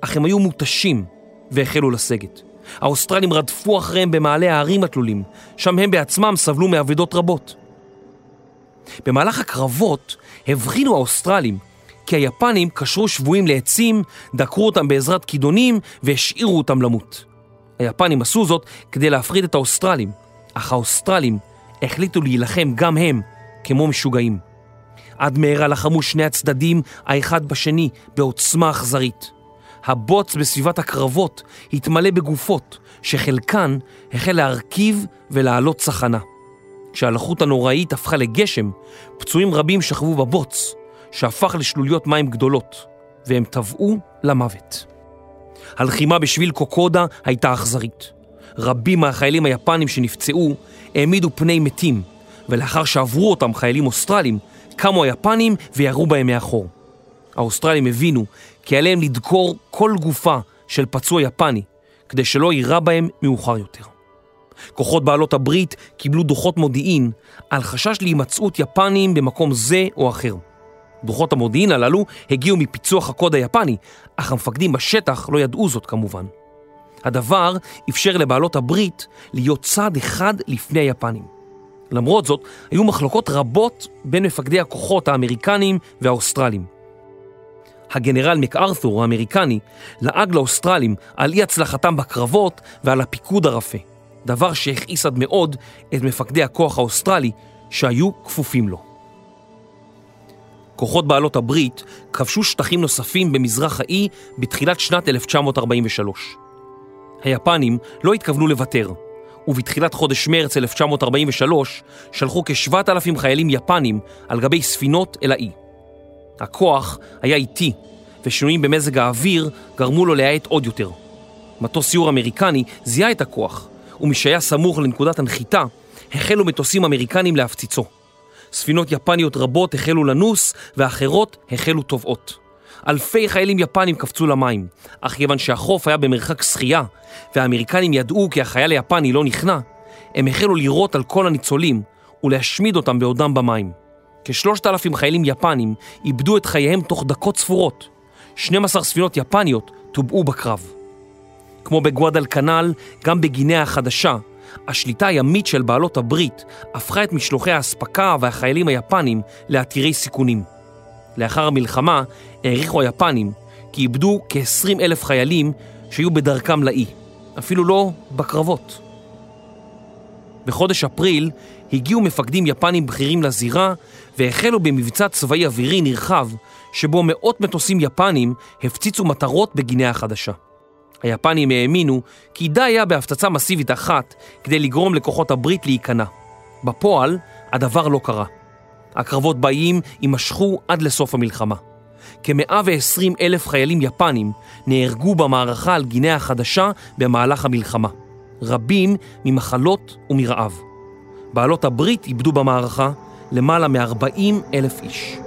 אך הם היו מותשים והחלו לסגת. האוסטרלים רדפו אחריהם במעלה ההרים התלולים, שם הם בעצמם סבלו מאבידות רבות. במהלך הקרבות הבחינו האוסטרלים כי היפנים קשרו שבויים לעצים, דקרו אותם בעזרת כידונים והשאירו אותם למות. היפנים עשו זאת כדי להפחיד את האוסטרלים, אך האוסטרלים החליטו להילחם גם הם כמו משוגעים. עד מהרה לחמו שני הצדדים האחד בשני בעוצמה אכזרית. הבוץ בסביבת הקרבות התמלא בגופות שחלקן החל להרכיב ולהעלות צחנה. כשהלחות הנוראית הפכה לגשם, פצועים רבים שכבו בבוץ, שהפך לשלוליות מים גדולות, והם טבעו למוות. הלחימה בשביל קוקודה הייתה אכזרית. רבים מהחיילים היפנים שנפצעו העמידו פני מתים, ולאחר שעברו אותם חיילים אוסטרלים, קמו היפנים וירו בהם מאחור. האוסטרלים הבינו כי עליהם לדקור כל גופה של פצוע יפני, כדי שלא יירה בהם מאוחר יותר. כוחות בעלות הברית קיבלו דוחות מודיעין על חשש להימצאות יפנים במקום זה או אחר. דוחות המודיעין הללו הגיעו מפיצוח הקוד היפני, אך המפקדים בשטח לא ידעו זאת כמובן. הדבר אפשר לבעלות הברית להיות צעד אחד לפני היפנים. למרות זאת, היו מחלוקות רבות בין מפקדי הכוחות האמריקנים והאוסטרלים. הגנרל מקארת'ור האמריקני לעג לאוסטרלים על אי הצלחתם בקרבות ועל הפיקוד הרפה, דבר שהכעיס עד מאוד את מפקדי הכוח האוסטרלי שהיו כפופים לו. כוחות בעלות הברית כבשו שטחים נוספים במזרח האי בתחילת שנת 1943. היפנים לא התכוונו לוותר, ובתחילת חודש מרץ 1943 שלחו כ-7,000 חיילים יפנים על גבי ספינות אל האי. הכוח היה איטי, ושינויים במזג האוויר גרמו לו להאט עוד יותר. מטוס סיור אמריקני זיהה את הכוח, ומשהיה סמוך לנקודת הנחיתה, החלו מטוסים אמריקנים להפציצו. ספינות יפניות רבות החלו לנוס, ואחרות החלו טובעות. אלפי חיילים יפנים קפצו למים, אך כיוון שהחוף היה במרחק שחייה, והאמריקנים ידעו כי החייל היפני לא נכנע, הם החלו לירות על כל הניצולים ולהשמיד אותם בעודם במים. כשלושת אלפים חיילים יפנים איבדו את חייהם תוך דקות ספורות. 12 ספינות יפניות טובעו בקרב. כמו בגואדל כנ"ל, גם בגינאה החדשה, השליטה הימית של בעלות הברית הפכה את משלוחי האספקה והחיילים היפנים לעתירי סיכונים. לאחר המלחמה העריכו היפנים כי איבדו כ-20 אלף חיילים שהיו בדרכם לאי, אפילו לא בקרבות. בחודש אפריל הגיעו מפקדים יפנים בכירים לזירה והחלו במבצע צבאי אווירי נרחב שבו מאות מטוסים יפנים הפציצו מטרות בגינאה החדשה. היפנים האמינו כי די היה בהפצצה מסיבית אחת כדי לגרום לכוחות הברית להיכנע. בפועל, הדבר לא קרה. הקרבות באיים יימשכו עד לסוף המלחמה. כ-120 אלף חיילים יפנים נהרגו במערכה על גינאה החדשה במהלך המלחמה. רבים ממחלות ומרעב. בעלות הברית איבדו במערכה למעלה מ-40 אלף איש.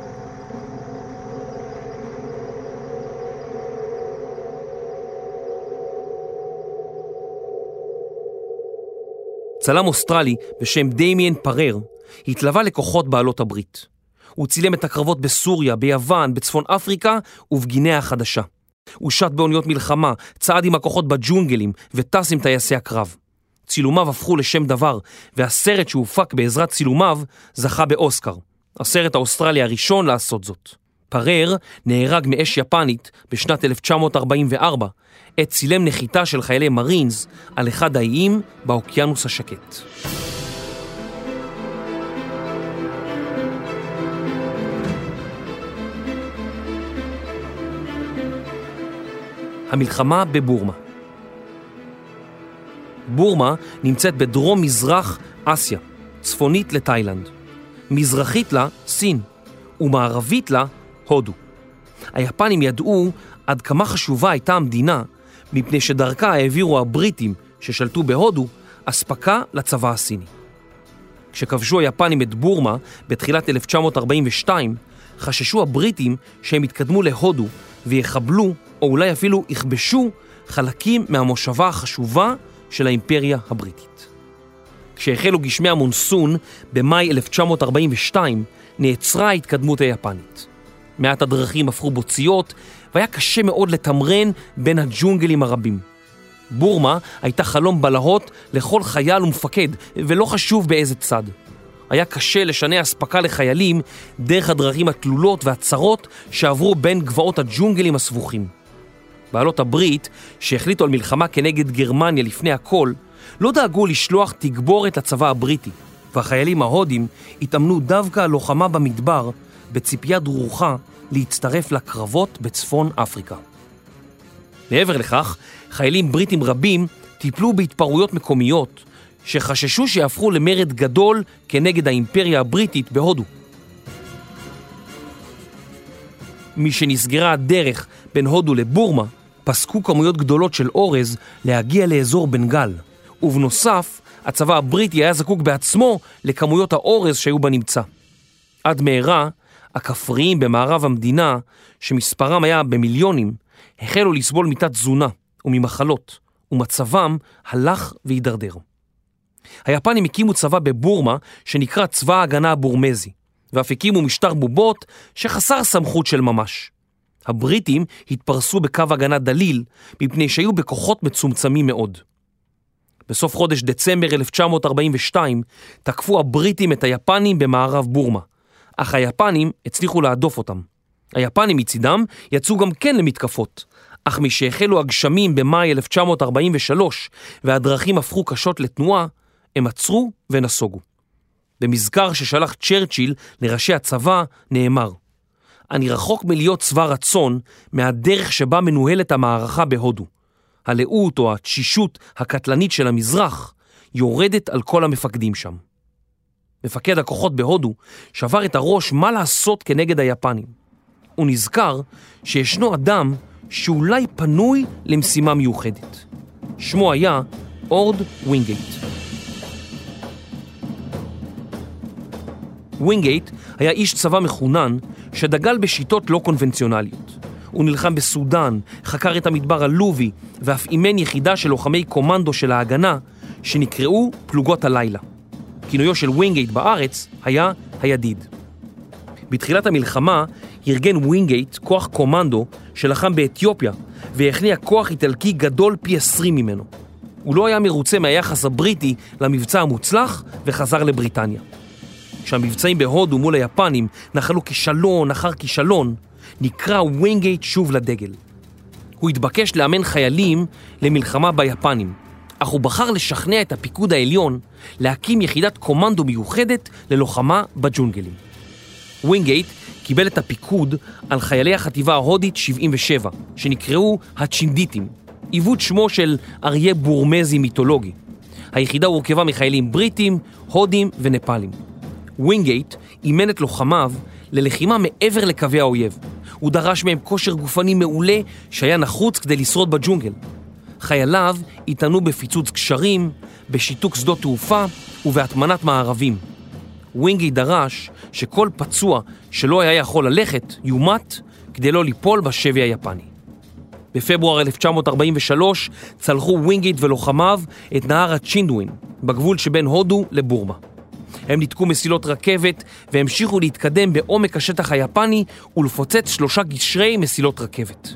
צלם אוסטרלי בשם דמיאן פרר התלווה לכוחות בעלות הברית. הוא צילם את הקרבות בסוריה, ביוון, בצפון אפריקה ובגינאה החדשה. הוא שט באוניות מלחמה, צעד עם הכוחות בג'ונגלים וטס עם טייסי הקרב. צילומיו הפכו לשם דבר, והסרט שהופק בעזרת צילומיו זכה באוסקר, הסרט האוסטרלי הראשון לעשות זאת. פרר נהרג מאש יפנית בשנת 1944, עת צילם נחיתה של חיילי מרינס על אחד האיים באוקיינוס השקט. המלחמה בבורמה בורמה נמצאת בדרום-מזרח אסיה, צפונית לתאילנד. מזרחית לה סין, ומערבית לה הודו. היפנים ידעו עד כמה חשובה הייתה המדינה, מפני שדרכה העבירו הבריטים ששלטו בהודו אספקה לצבא הסיני. כשכבשו היפנים את בורמה בתחילת 1942, חששו הבריטים שהם יתקדמו להודו ויחבלו, או אולי אפילו יכבשו, חלקים מהמושבה החשובה של האימפריה הבריטית. כשהחלו גשמי המונסון במאי 1942, נעצרה ההתקדמות היפנית. מעט הדרכים הפכו בוציות, והיה קשה מאוד לתמרן בין הג'ונגלים הרבים. בורמה הייתה חלום בלהות לכל חייל ומפקד, ולא חשוב באיזה צד. היה קשה לשנע אספקה לחיילים דרך הדרכים התלולות והצרות שעברו בין גבעות הג'ונגלים הסבוכים. בעלות הברית, שהחליטו על מלחמה כנגד גרמניה לפני הכל, לא דאגו לשלוח תגבורת לצבא הבריטי, והחיילים ההודים התאמנו דווקא על לוחמה במדבר בציפייה דרוכה להצטרף לקרבות בצפון אפריקה. מעבר לכך, חיילים בריטים רבים טיפלו בהתפרעויות מקומיות שחששו שיהפכו למרד גדול כנגד האימפריה הבריטית בהודו. משנסגרה הדרך בין הודו לבורמה, פסקו כמויות גדולות של אורז להגיע לאזור בנגל, ובנוסף, הצבא הבריטי היה זקוק בעצמו לכמויות האורז שהיו בנמצא. עד מהרה, הכפריים במערב המדינה, שמספרם היה במיליונים, החלו לסבול מתת תזונה וממחלות, ומצבם הלך והידרדר. היפנים הקימו צבא בבורמה שנקרא צבא ההגנה הבורמזי, ואף הקימו משטר בובות שחסר סמכות של ממש. הבריטים התפרסו בקו הגנה דליל מפני שהיו בכוחות מצומצמים מאוד. בסוף חודש דצמבר 1942 תקפו הבריטים את היפנים במערב בורמה, אך היפנים הצליחו להדוף אותם. היפנים מצידם יצאו גם כן למתקפות, אך משהחלו הגשמים במאי 1943 והדרכים הפכו קשות לתנועה, הם עצרו ונסוגו. במזכר ששלח צ'רצ'יל לראשי הצבא נאמר אני רחוק מלהיות שבע רצון מהדרך שבה מנוהלת המערכה בהודו. הלאות או התשישות הקטלנית של המזרח יורדת על כל המפקדים שם. מפקד הכוחות בהודו שבר את הראש מה לעשות כנגד היפנים. הוא נזכר שישנו אדם שאולי פנוי למשימה מיוחדת. שמו היה אורד ווינגייט. ווינגייט היה איש צבא מחונן שדגל בשיטות לא קונבנציונליות. הוא נלחם בסודאן, חקר את המדבר הלובי ואף אימן יחידה של לוחמי קומנדו של ההגנה שנקראו פלוגות הלילה. כינויו של ווינגייט בארץ היה הידיד. בתחילת המלחמה ארגן ווינגייט כוח קומנדו שלחם באתיופיה והכניע כוח איטלקי גדול פי 20 ממנו. הוא לא היה מרוצה מהיחס הבריטי למבצע המוצלח וחזר לבריטניה. כשהמבצעים בהודו מול היפנים נחלו כישלון אחר כישלון, נקרא ווינגייט שוב לדגל. הוא התבקש לאמן חיילים למלחמה ביפנים, אך הוא בחר לשכנע את הפיקוד העליון להקים יחידת קומנדו מיוחדת ללוחמה בג'ונגלים. ווינגייט קיבל את הפיקוד על חיילי החטיבה ההודית 77, שנקראו הצ'ינדיטים, עיוות שמו של אריה בורמזי מיתולוגי. היחידה הורכבה מחיילים בריטים, הודים ונפאלים. ווינגייט אימן את לוחמיו ללחימה מעבר לקווי האויב. הוא דרש מהם כושר גופני מעולה שהיה נחוץ כדי לשרוד בג'ונגל. חייליו התאמנו בפיצוץ גשרים, בשיתוק שדות תעופה ובהטמנת מארבים. ווינגייט דרש שכל פצוע שלא היה יכול ללכת יומת כדי לא ליפול בשבי היפני. בפברואר 1943 צלחו ווינגייט ולוחמיו את נהר הצ'ינדווין, בגבול שבין הודו לבורמה. הם ניתקו מסילות רכבת והמשיכו להתקדם בעומק השטח היפני ולפוצץ שלושה גשרי מסילות רכבת.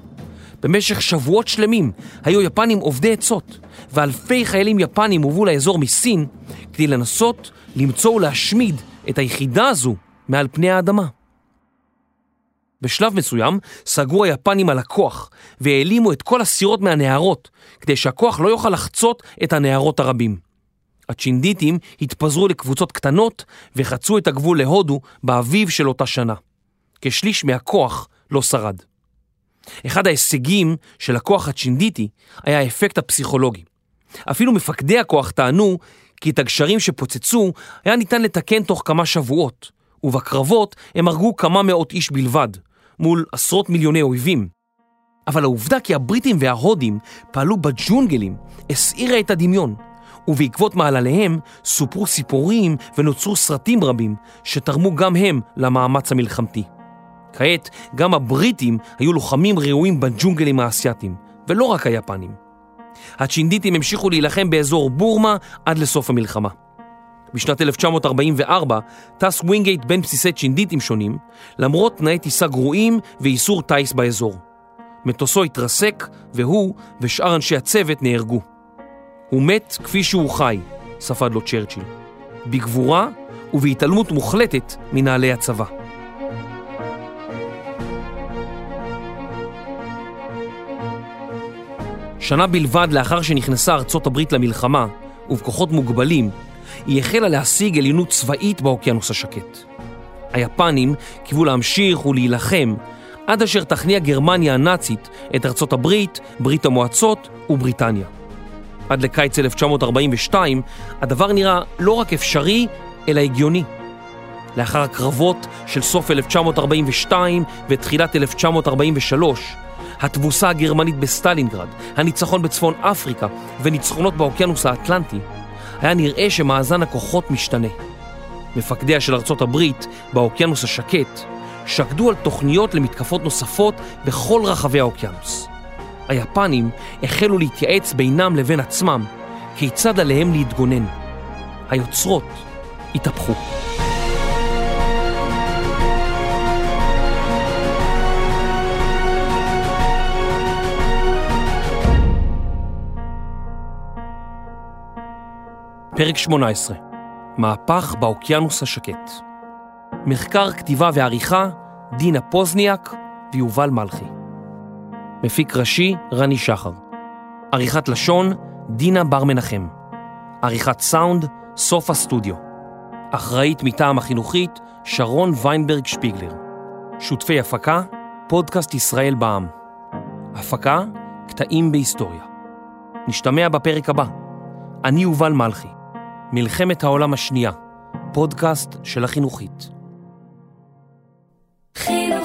במשך שבועות שלמים היו יפנים עובדי עצות, ואלפי חיילים יפנים הובאו לאזור מסין כדי לנסות למצוא ולהשמיד את היחידה הזו מעל פני האדמה. בשלב מסוים סגרו היפנים על הכוח והעלימו את כל הסירות מהנהרות כדי שהכוח לא יוכל לחצות את הנהרות הרבים. הצ'ינדיטים התפזרו לקבוצות קטנות וחצו את הגבול להודו באביב של אותה שנה. כשליש מהכוח לא שרד. אחד ההישגים של הכוח הצ'ינדיטי היה האפקט הפסיכולוגי. אפילו מפקדי הכוח טענו כי את הגשרים שפוצצו היה ניתן לתקן תוך כמה שבועות, ובקרבות הם הרגו כמה מאות איש בלבד, מול עשרות מיליוני אויבים. אבל העובדה כי הבריטים וההודים פעלו בג'ונגלים הסעירה את הדמיון, ובעקבות מעלליהם סופרו סיפורים ונוצרו סרטים רבים שתרמו גם הם למאמץ המלחמתי. כעת גם הבריטים היו לוחמים ראויים בג'ונגלים האסייתיים, ולא רק היפנים. הצ'ינדיטים המשיכו להילחם באזור בורמה עד לסוף המלחמה. בשנת 1944 טס ווינגייט בין בסיסי צ'ינדיטים שונים, למרות תנאי טיסה גרועים ואיסור טיס באזור. מטוסו התרסק, והוא ושאר אנשי הצוות נהרגו. הוא מת כפי שהוא חי, ספד לו צ'רצ'יל, בגבורה ובהתעלמות מוחלטת מנהלי הצבא. שנה בלבד לאחר שנכנסה ארצות הברית למלחמה, ובכוחות מוגבלים, היא החלה להשיג עליונות צבאית באוקיינוס השקט. היפנים קיוו להמשיך ולהילחם עד אשר תכניע גרמניה הנאצית את ארצות הברית, ברית המועצות ובריטניה. עד לקיץ 1942 הדבר נראה לא רק אפשרי, אלא הגיוני. לאחר הקרבות של סוף 1942 ותחילת 1943, התבוסה הגרמנית בסטלינגרד, הניצחון בצפון אפריקה וניצחונות באוקיינוס האטלנטי, היה נראה שמאזן הכוחות משתנה. מפקדיה של ארצות הברית באוקיינוס השקט שקדו על תוכניות למתקפות נוספות בכל רחבי האוקיינוס. היפנים החלו להתייעץ בינם לבין עצמם כיצד עליהם להתגונן. היוצרות התהפכו. פרק 18 מהפך באוקיינוס השקט מחקר, כתיבה ועריכה, דינה פוזניאק ויובל מלכי. מפיק ראשי, רני שחר. עריכת לשון, דינה בר מנחם. עריכת סאונד, סוף הסטודיו. אחראית מטעם החינוכית, שרון ויינברג שפיגלר. שותפי הפקה, פודקאסט ישראל בע"מ. הפקה, קטעים בהיסטוריה. נשתמע בפרק הבא. אני יובל מלכי. מלחמת העולם השנייה, פודקאסט של החינוכית. חינוכית